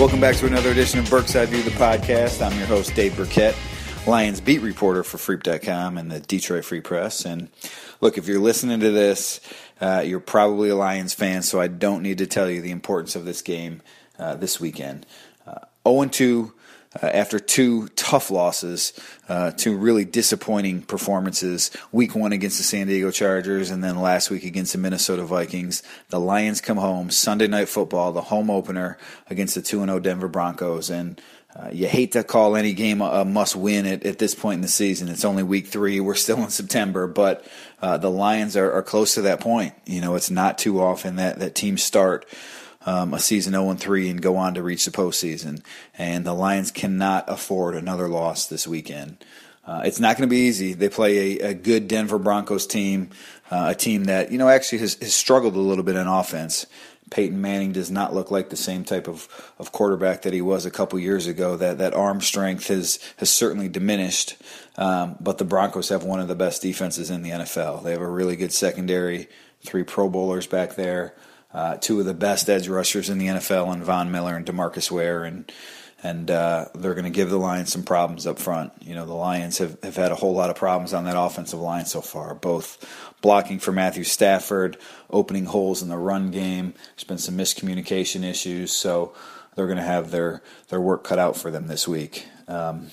Welcome back to another edition of Burke's Eye View, the podcast. I'm your host, Dave Birkett, Lions beat reporter for Freep.com and the Detroit Free Press. And look, if you're listening to this, uh, you're probably a Lions fan, so I don't need to tell you the importance of this game uh, this weekend. Uh, 0 2 uh, after two tough losses, uh, two really disappointing performances. Week one against the San Diego Chargers, and then last week against the Minnesota Vikings. The Lions come home Sunday night football, the home opener against the two and zero oh Denver Broncos, and. Uh, you hate to call any game a, must win at, at, this point in the season. It's only week three. We're still in September, but uh, the Lions are, are, close to that point. You know, it's not too often that, that teams start um, a season 0 3 and go on to reach the postseason. And the Lions cannot afford another loss this weekend. Uh, it's not going to be easy. They play a, a good Denver Broncos team, uh, a team that you know actually has, has, struggled a little bit in offense. Peyton Manning does not look like the same type of, of quarterback that he was a couple years ago. That that arm strength has has certainly diminished. Um, but the Broncos have one of the best defenses in the NFL. They have a really good secondary, three Pro Bowlers back there uh, two of the best edge rushers in the NFL, and Von Miller and Demarcus Ware, and and uh, they're going to give the Lions some problems up front. You know, the Lions have, have had a whole lot of problems on that offensive line so far, both blocking for Matthew Stafford, opening holes in the run game. There's been some miscommunication issues, so they're going to have their their work cut out for them this week. Um,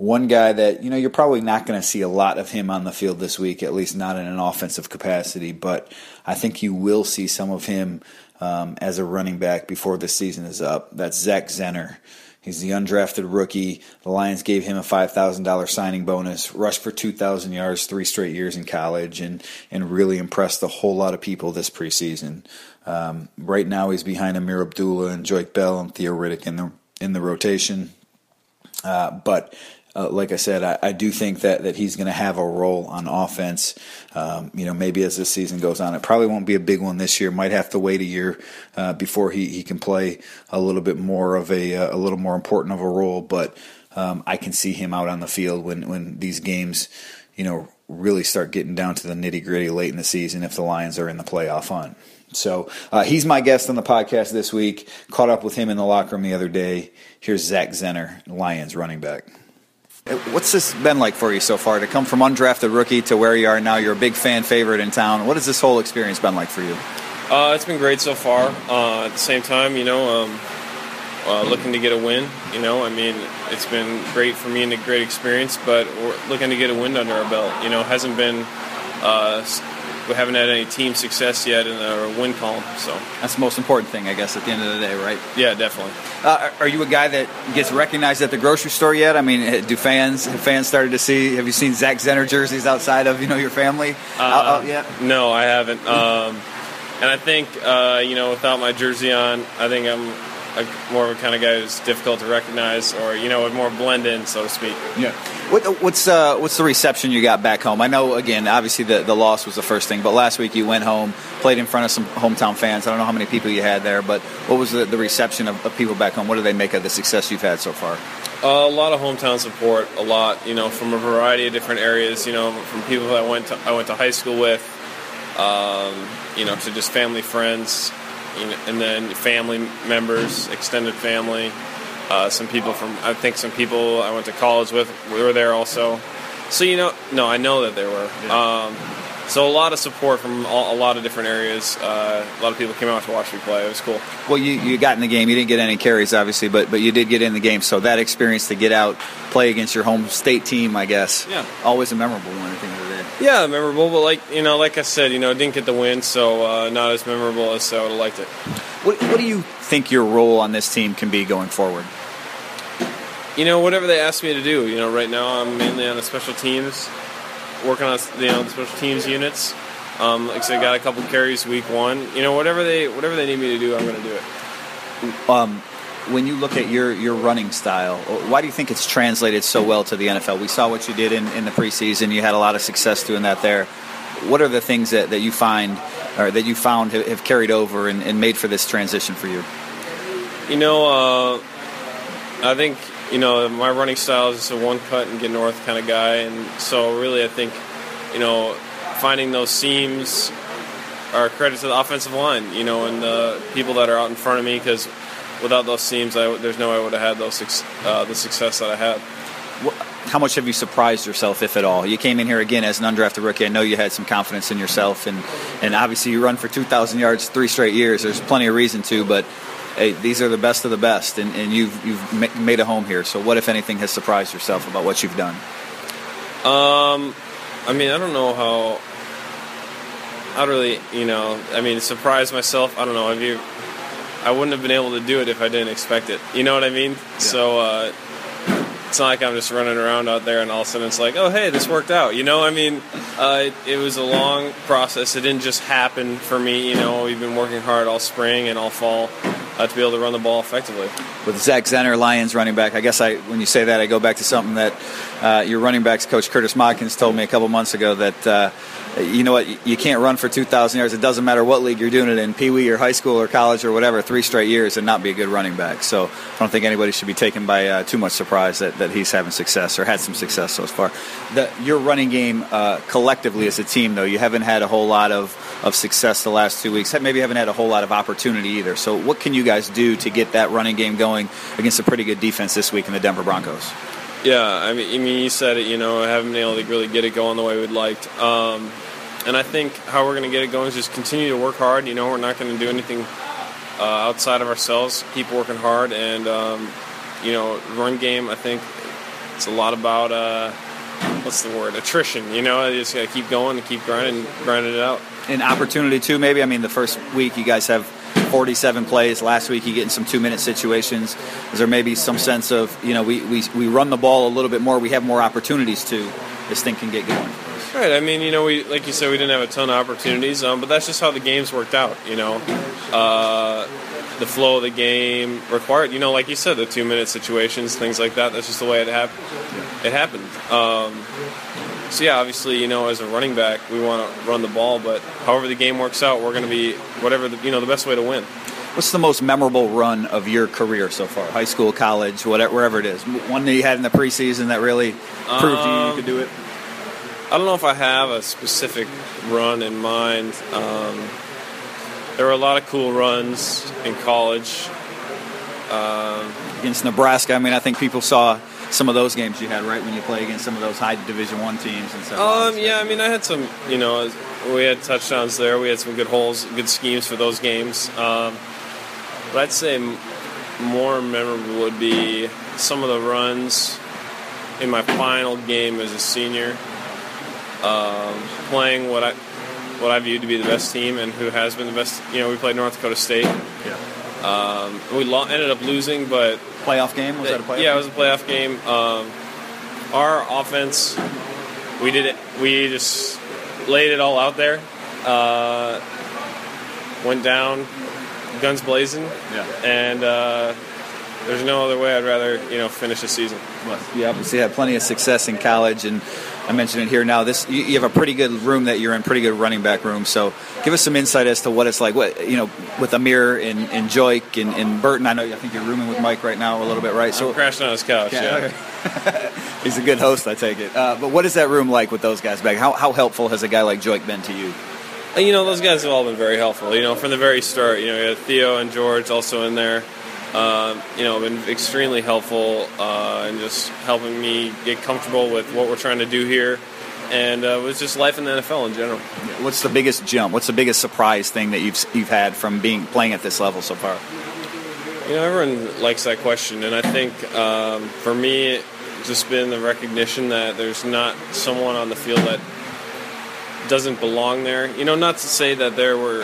one guy that, you know, you're probably not going to see a lot of him on the field this week, at least not in an offensive capacity, but I think you will see some of him um, as a running back before the season is up. That's Zach Zenner. He's the undrafted rookie. The Lions gave him a $5,000 signing bonus, rushed for 2,000 yards three straight years in college, and, and really impressed a whole lot of people this preseason. Um, right now, he's behind Ameer Abdullah and Joique Bell and Theo Riddick in the, in the rotation. Uh, but uh, like I said, I, I, do think that, that he's going to have a role on offense. Um, you know, maybe as this season goes on, it probably won't be a big one this year. Might have to wait a year uh, before he, he can play a little bit more of a uh, a little more important of a role. But um, I can see him out on the field when when these games, you know, really start getting down to the nitty gritty late in the season if the Lions are in the playoff hunt. So uh, he's my guest on the podcast this week. Caught up with him in the locker room the other day. Here's Zach Zenner, Lions running back. What's this been like for you so far to come from undrafted rookie to where you are now? You're a big fan favorite in town. What has this whole experience been like for you? Uh, it's been great so far. Uh, at the same time, you know, um, uh, looking to get a win. You know, I mean, it's been great for me and a great experience, but we're looking to get a win under our belt. You know, hasn't been uh, we haven't had any team success yet in our win column. So that's the most important thing, I guess, at the end of the day, right? Yeah, definitely. Uh, are you a guy that gets recognized at the grocery store yet? I mean, do fans have fans started to see? Have you seen Zach Zenner jerseys outside of you know your family? Uh, uh, yeah. No, I haven't. Um, and I think uh, you know, without my jersey on, I think I'm a, more of a kind of guy who's difficult to recognize, or you know, would more blend in, so to speak. Yeah. What, what's uh, what's the reception you got back home? I know again, obviously the the loss was the first thing, but last week you went home, played in front of some hometown fans. I don't know how many people you had there, but what was the, the reception of, of people back home? What do they make of the success you've had so far? Uh, a lot of hometown support, a lot, you know, from a variety of different areas. You know, from people that I went to I went to high school with, um, you know, to just family friends and then family members, extended family. Uh, some people from I think some people I went to college with were there also. So you know, no, I know that there were. Um, so a lot of support from all, a lot of different areas. Uh, a lot of people came out to watch me play. It was cool. Well, you, you got in the game. You didn't get any carries, obviously, but but you did get in the game. So that experience to get out, play against your home state team, I guess, yeah, always a memorable one. I think of the day. Yeah, memorable. But like you know, like I said, you know, I didn't get the win, so uh, not as memorable as I would have liked it. What, what do you think your role on this team can be going forward? you know, whatever they ask me to do. You know, right now I'm mainly on the special teams, working on you know the special teams units. Um, like I said, got a couple carries week one. You know, whatever they whatever they need me to do, I'm going to do it. Um, when you look at your, your running style, why do you think it's translated so well to the NFL? We saw what you did in, in the preseason. You had a lot of success doing that there. What are the things that, that you find or that you found have carried over and, and made for this transition for you? You know, uh, I think you know my running style is just a one cut and get north kind of guy, and so really I think you know finding those seams are credit to the offensive line, you know, and the people that are out in front of me because without those teams, I, there's no way I would have had those uh, the success that I had. How much have you surprised yourself, if at all? You came in here again as an undrafted rookie. I know you had some confidence in yourself, and, and obviously you run for 2,000 yards three straight years. There's plenty of reason to, but hey, these are the best of the best, and, and you've you've made a home here. So, what if anything has surprised yourself about what you've done? Um, I mean, I don't know how. I don't really, you know, I mean, surprise myself. I don't know. Have you? I wouldn't have been able to do it if I didn't expect it. You know what I mean? Yeah. So uh, it's not like I'm just running around out there and all of a sudden it's like, oh hey, this worked out. You know, I mean, uh, it, it, was a long process. It didn't just happen for me. You know, we've been working hard all spring and all fall uh, to be able to run the ball effectively. With Zach Zenner, Lions running back, I guess I when you say that, I go back to something that uh, your running backs coach Curtis Modkins told me a couple months ago that uh, you know what? You can't run for 2,000 yards. It doesn't matter what league you're doing it in, Pee Wee or high school or college or whatever, three straight years and not be a good running back. So I don't think anybody should be taken by uh, too much surprise that, that he's having success or had some success so far. The, your running game uh, collectively as a team, though, you haven't had a whole lot of, of success the last two weeks. Maybe you haven't had a whole lot of opportunity either. So what can you guys do to get that running game going against a pretty good defense this week in the Denver Broncos? Yeah, I mean, I mean, you said it. You know, I haven't been able to really get it going the way we'd liked. Um, and I think how we're going to get it going is just continue to work hard. You know, we're not going to do anything uh, outside of ourselves. Keep working hard, and um, you know, run game. I think it's a lot about uh, what's the word? Attrition. You know, you just got to keep going and keep grinding, grinding it out. An opportunity too, maybe. I mean, the first week you guys have 47 plays. Last week you get in some two-minute situations. Is there maybe some sense of you know we, we we run the ball a little bit more? We have more opportunities to. This thing can get going. Right. I mean, you know, we like you said, we didn't have a ton of opportunities, um, but that's just how the games worked out. You know, uh, the flow of the game required. You know, like you said, the two minute situations, things like that. That's just the way it happened. It happened. Um, so yeah, obviously, you know, as a running back, we want to run the ball, but however the game works out, we're going to be whatever the, you know the best way to win. What's the most memorable run of your career so far? High school, college, whatever, wherever it is. One that you had in the preseason that really proved um, you, you could do it. I don't know if I have a specific run in mind. Um, there were a lot of cool runs in college. Um, against Nebraska, I mean, I think people saw some of those games you had right when you play against some of those high Division One teams and stuff. Um, yeah, I mean, I had some. You know, we had touchdowns there. We had some good holes, good schemes for those games. Um, but I'd say more memorable would be some of the runs in my final game as a senior um, playing what I what I viewed to be the best team and who has been the best. You know, we played North Dakota State. Yeah. Um, we lo- ended up losing, but playoff game was that a playoff? Yeah, it was a playoff game. Um, our offense, we did it. We just laid it all out there. Uh, went down, guns blazing. Yeah. And uh, there's no other way I'd rather you know finish the season. Well, you obviously had plenty of success in college and I mentioned it here now. This you, you, have a pretty good room that you're in, pretty good running back room. So give us some insight as to what it's like. What you know with Ameer and, and Joique and, and Burton. I know I think you're rooming with Mike right now a little bit, right? So I'm crashing on his couch. Yeah. Okay. He's a good host, I take it. Uh, but what is that room like with those guys back? How, how helpful has a guy like Joique been to you? You know, those guys have all been very helpful. You know, from the very start. You know, you had Theo and George also in there. Um, you know, been extremely helpful uh, and just helping me get comfortable with what we're trying to do here. And uh, it was just life in the NFL in general. What's the biggest jump? What's the biggest surprise thing that you've you've had from being playing at this level so far? You know, everyone likes that question, and I think um, for me, it's just been the recognition that there's not someone on the field that doesn't belong there. You know, not to say that there were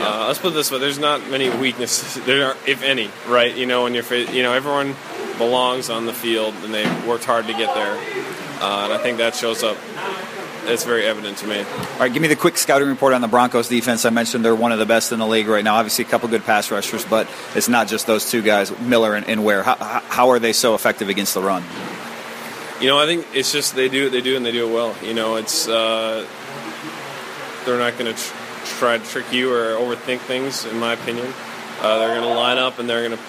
Uh, let's put it this way: there's not many weaknesses there, are, if any, right? You know, when you're, you know, everyone belongs on the field and they worked hard to get there, uh, and I think that shows up. It's very evident to me. All right, give me the quick scouting report on the Broncos defense. I mentioned they're one of the best in the league right now. Obviously, a couple good pass rushers, but it's not just those two guys, Miller and, and Ware. How, how are they so effective against the run? You know, I think it's just they do what they do and they do it well. You know, it's uh, they're not going to tr- try to trick you or overthink things. In my opinion, uh, they're going to line up and they're going to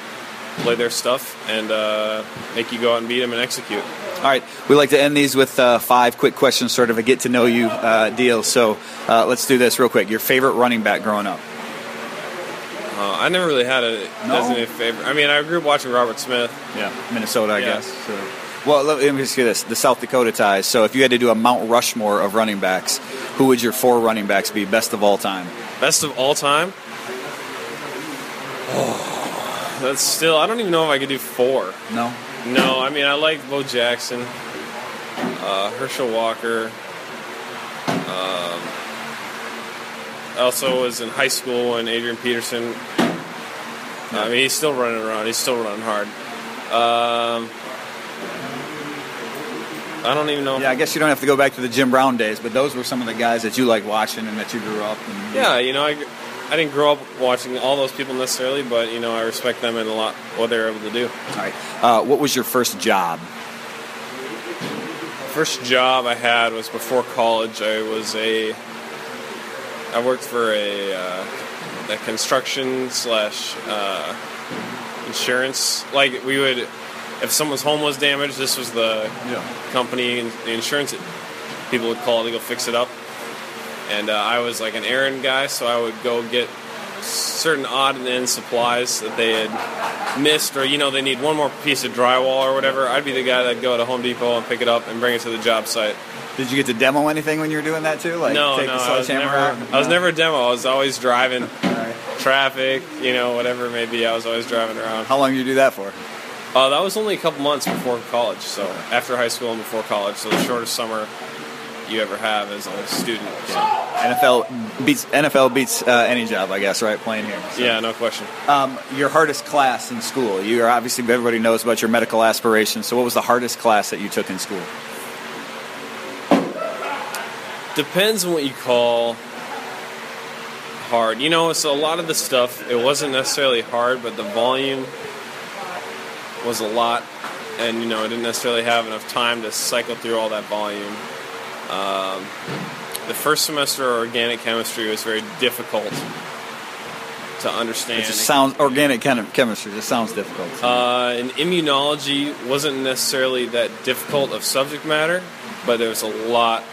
play their stuff and uh, make you go out and beat them and execute. All right, we like to end these with uh, five quick questions, sort of a get to know you uh, deal. So uh, let's do this real quick. Your favorite running back growing up? Uh, I never really had a No? designated favorite. I mean, I grew up watching Robert Smith. Yeah, Minnesota, I Yeah. guess. So. Well, let me just get this: the South Dakota ties. So, if you had to do a Mount Rushmore of running backs, who would your four running backs be, best of all time? Best of all time. Oh, that's still. I don't even know if I could do four. No. No, I mean I like Bo Jackson, uh, Herschel Walker. Um, I also was in high school when Adrian Peterson. I mean, he's still running around. He's still running hard. Um, I don't even know. Yeah, I guess you don't have to go back to the Jim Brown days, but those were some of the guys that you like watching and that you grew up. And, Yeah, you know, I, I didn't grow up watching all those people necessarily, but you know, I respect them and a lot what they're able to do. All right. Uh, what was your first job? First job I had was before college. I was a I worked for a, uh, a construction slash uh, insurance. Like we would, if someone's home was damaged, this was the company and the insurance people would call to go fix it up. And uh, I was like an errand guy, so I would go get certain odd and end supplies that they had missed, or you know they need one more piece of drywall or whatever. I'd be the guy that'd go to Home Depot and pick it up and bring it to the job site. Did you get to demo anything when you were doing that too? Like no, take no, the I was sledgehammer never. out? I was No? never a demo. I was always driving right. traffic, you know, whatever it may be. I was always driving around. How long did you do that for? Uh, that was only a couple months before college, so after high school and before college, so the shortest summer you ever have as a student. So, NFL beats NFL beats uh, any job, I guess, right? Playing here. So. yeah, no question. Um, your hardest class in school. You are obviously everybody knows about your medical aspirations. So, what was the hardest class that you took in school? Depends on what you call hard. You know, so a lot of the stuff it wasn't necessarily hard, but the volume was a lot, and you know, I didn't necessarily have enough time to cycle through all that volume. Um, the first semester of organic chemistry was very difficult to understand. It just sounds organic kind of chemistry. Just sounds difficult. Uh, and immunology wasn't necessarily that difficult of subject matter, but there was a lot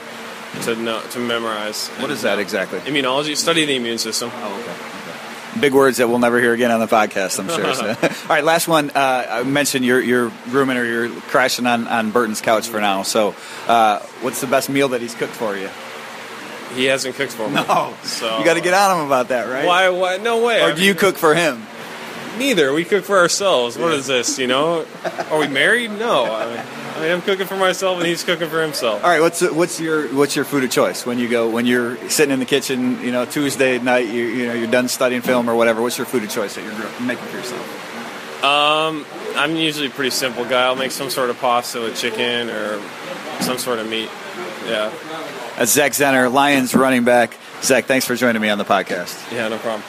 to know to memorize. what is that exactly? Immunology, study the immune system. Oh, okay. Big words that we'll never hear again on the podcast, I'm sure. So. All right, last one. Uh, I mentioned you're, you're rooming or you're crashing on, on Burton's couch for now. So, uh, what's the best meal that he's cooked for you? He hasn't cooked for me. No. so You got to get on him about that, right? Why? Why? No way. Or I do you cook for him? Neither. We cook for ourselves. What is this? You know? Are we married? No. I mean, I mean, I'm cooking for myself, and he's cooking for himself. All right, what's what's your what's your food of choice when you go when you're sitting in the kitchen? You know, Tuesday night, you you know you're done studying film or whatever. What's your food of choice that you're making for yourself? Um, I'm usually a pretty simple guy. I'll make some sort of pasta with chicken or some sort of meat. Yeah. That's Zach Zenner, Lions running back. Zach, thanks for joining me on the podcast. Yeah. No problem.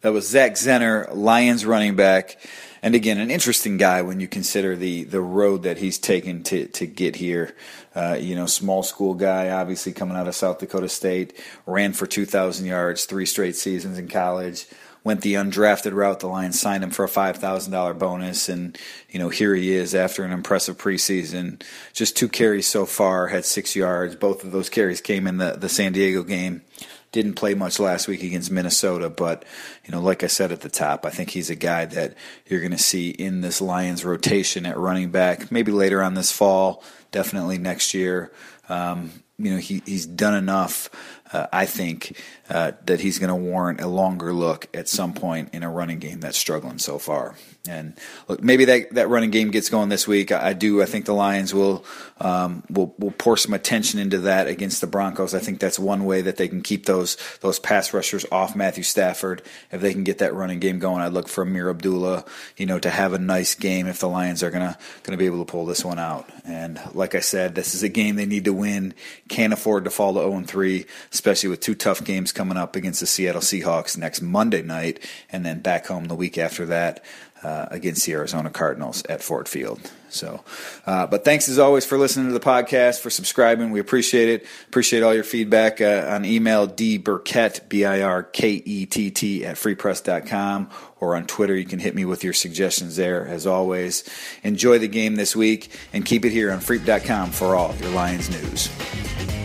That was Zach Zenner, Lions running back. And again, an interesting guy when you consider the, the road that he's taken to, to get here. Uh, you know, small school guy, obviously coming out of South Dakota State, ran for 2,000 yards, three straight seasons in college, went the undrafted route. The Lions signed him for a $5,000 bonus. And, you know, here he is after an impressive preseason. Just two carries so far, had six yards. Both of those carries came in the, the San Diego game didn't play much last week against Minnesota, but you know, like I said at the top, I think he's a guy that you're going to see in this Lions rotation at running back. Maybe later on this fall, definitely next year. Um, you know, he, he's done enough. Uh, I think uh, that he's going to warrant a longer look at some point in a running game that's struggling so far. And look, maybe that, that running game gets going this week. I, I do. I think the Lions will um, will will pour some attention into that against the Broncos. I think that's one way that they can keep those those pass rushers off Matthew Stafford. If they can get that running game going, I'd look for Ameer Abdullah, you know, to have a nice game if the Lions are gonna gonna be able to pull this one out. And like I said, this is a game they need to win. Can't afford to fall to 0 3, especially with two tough games coming up against the Seattle Seahawks next Monday night, and then back home the week after that uh, against the Arizona Cardinals at Ford Field. So, uh, but thanks as always for listening to the podcast, for subscribing. We appreciate it. Appreciate all your feedback uh, on email, dbirkett, B-I-R-K-E-T-T at freepress.com or on Twitter. You can hit me with your suggestions there as always. Enjoy the game this week and keep it here on freep.com for all your Lions news.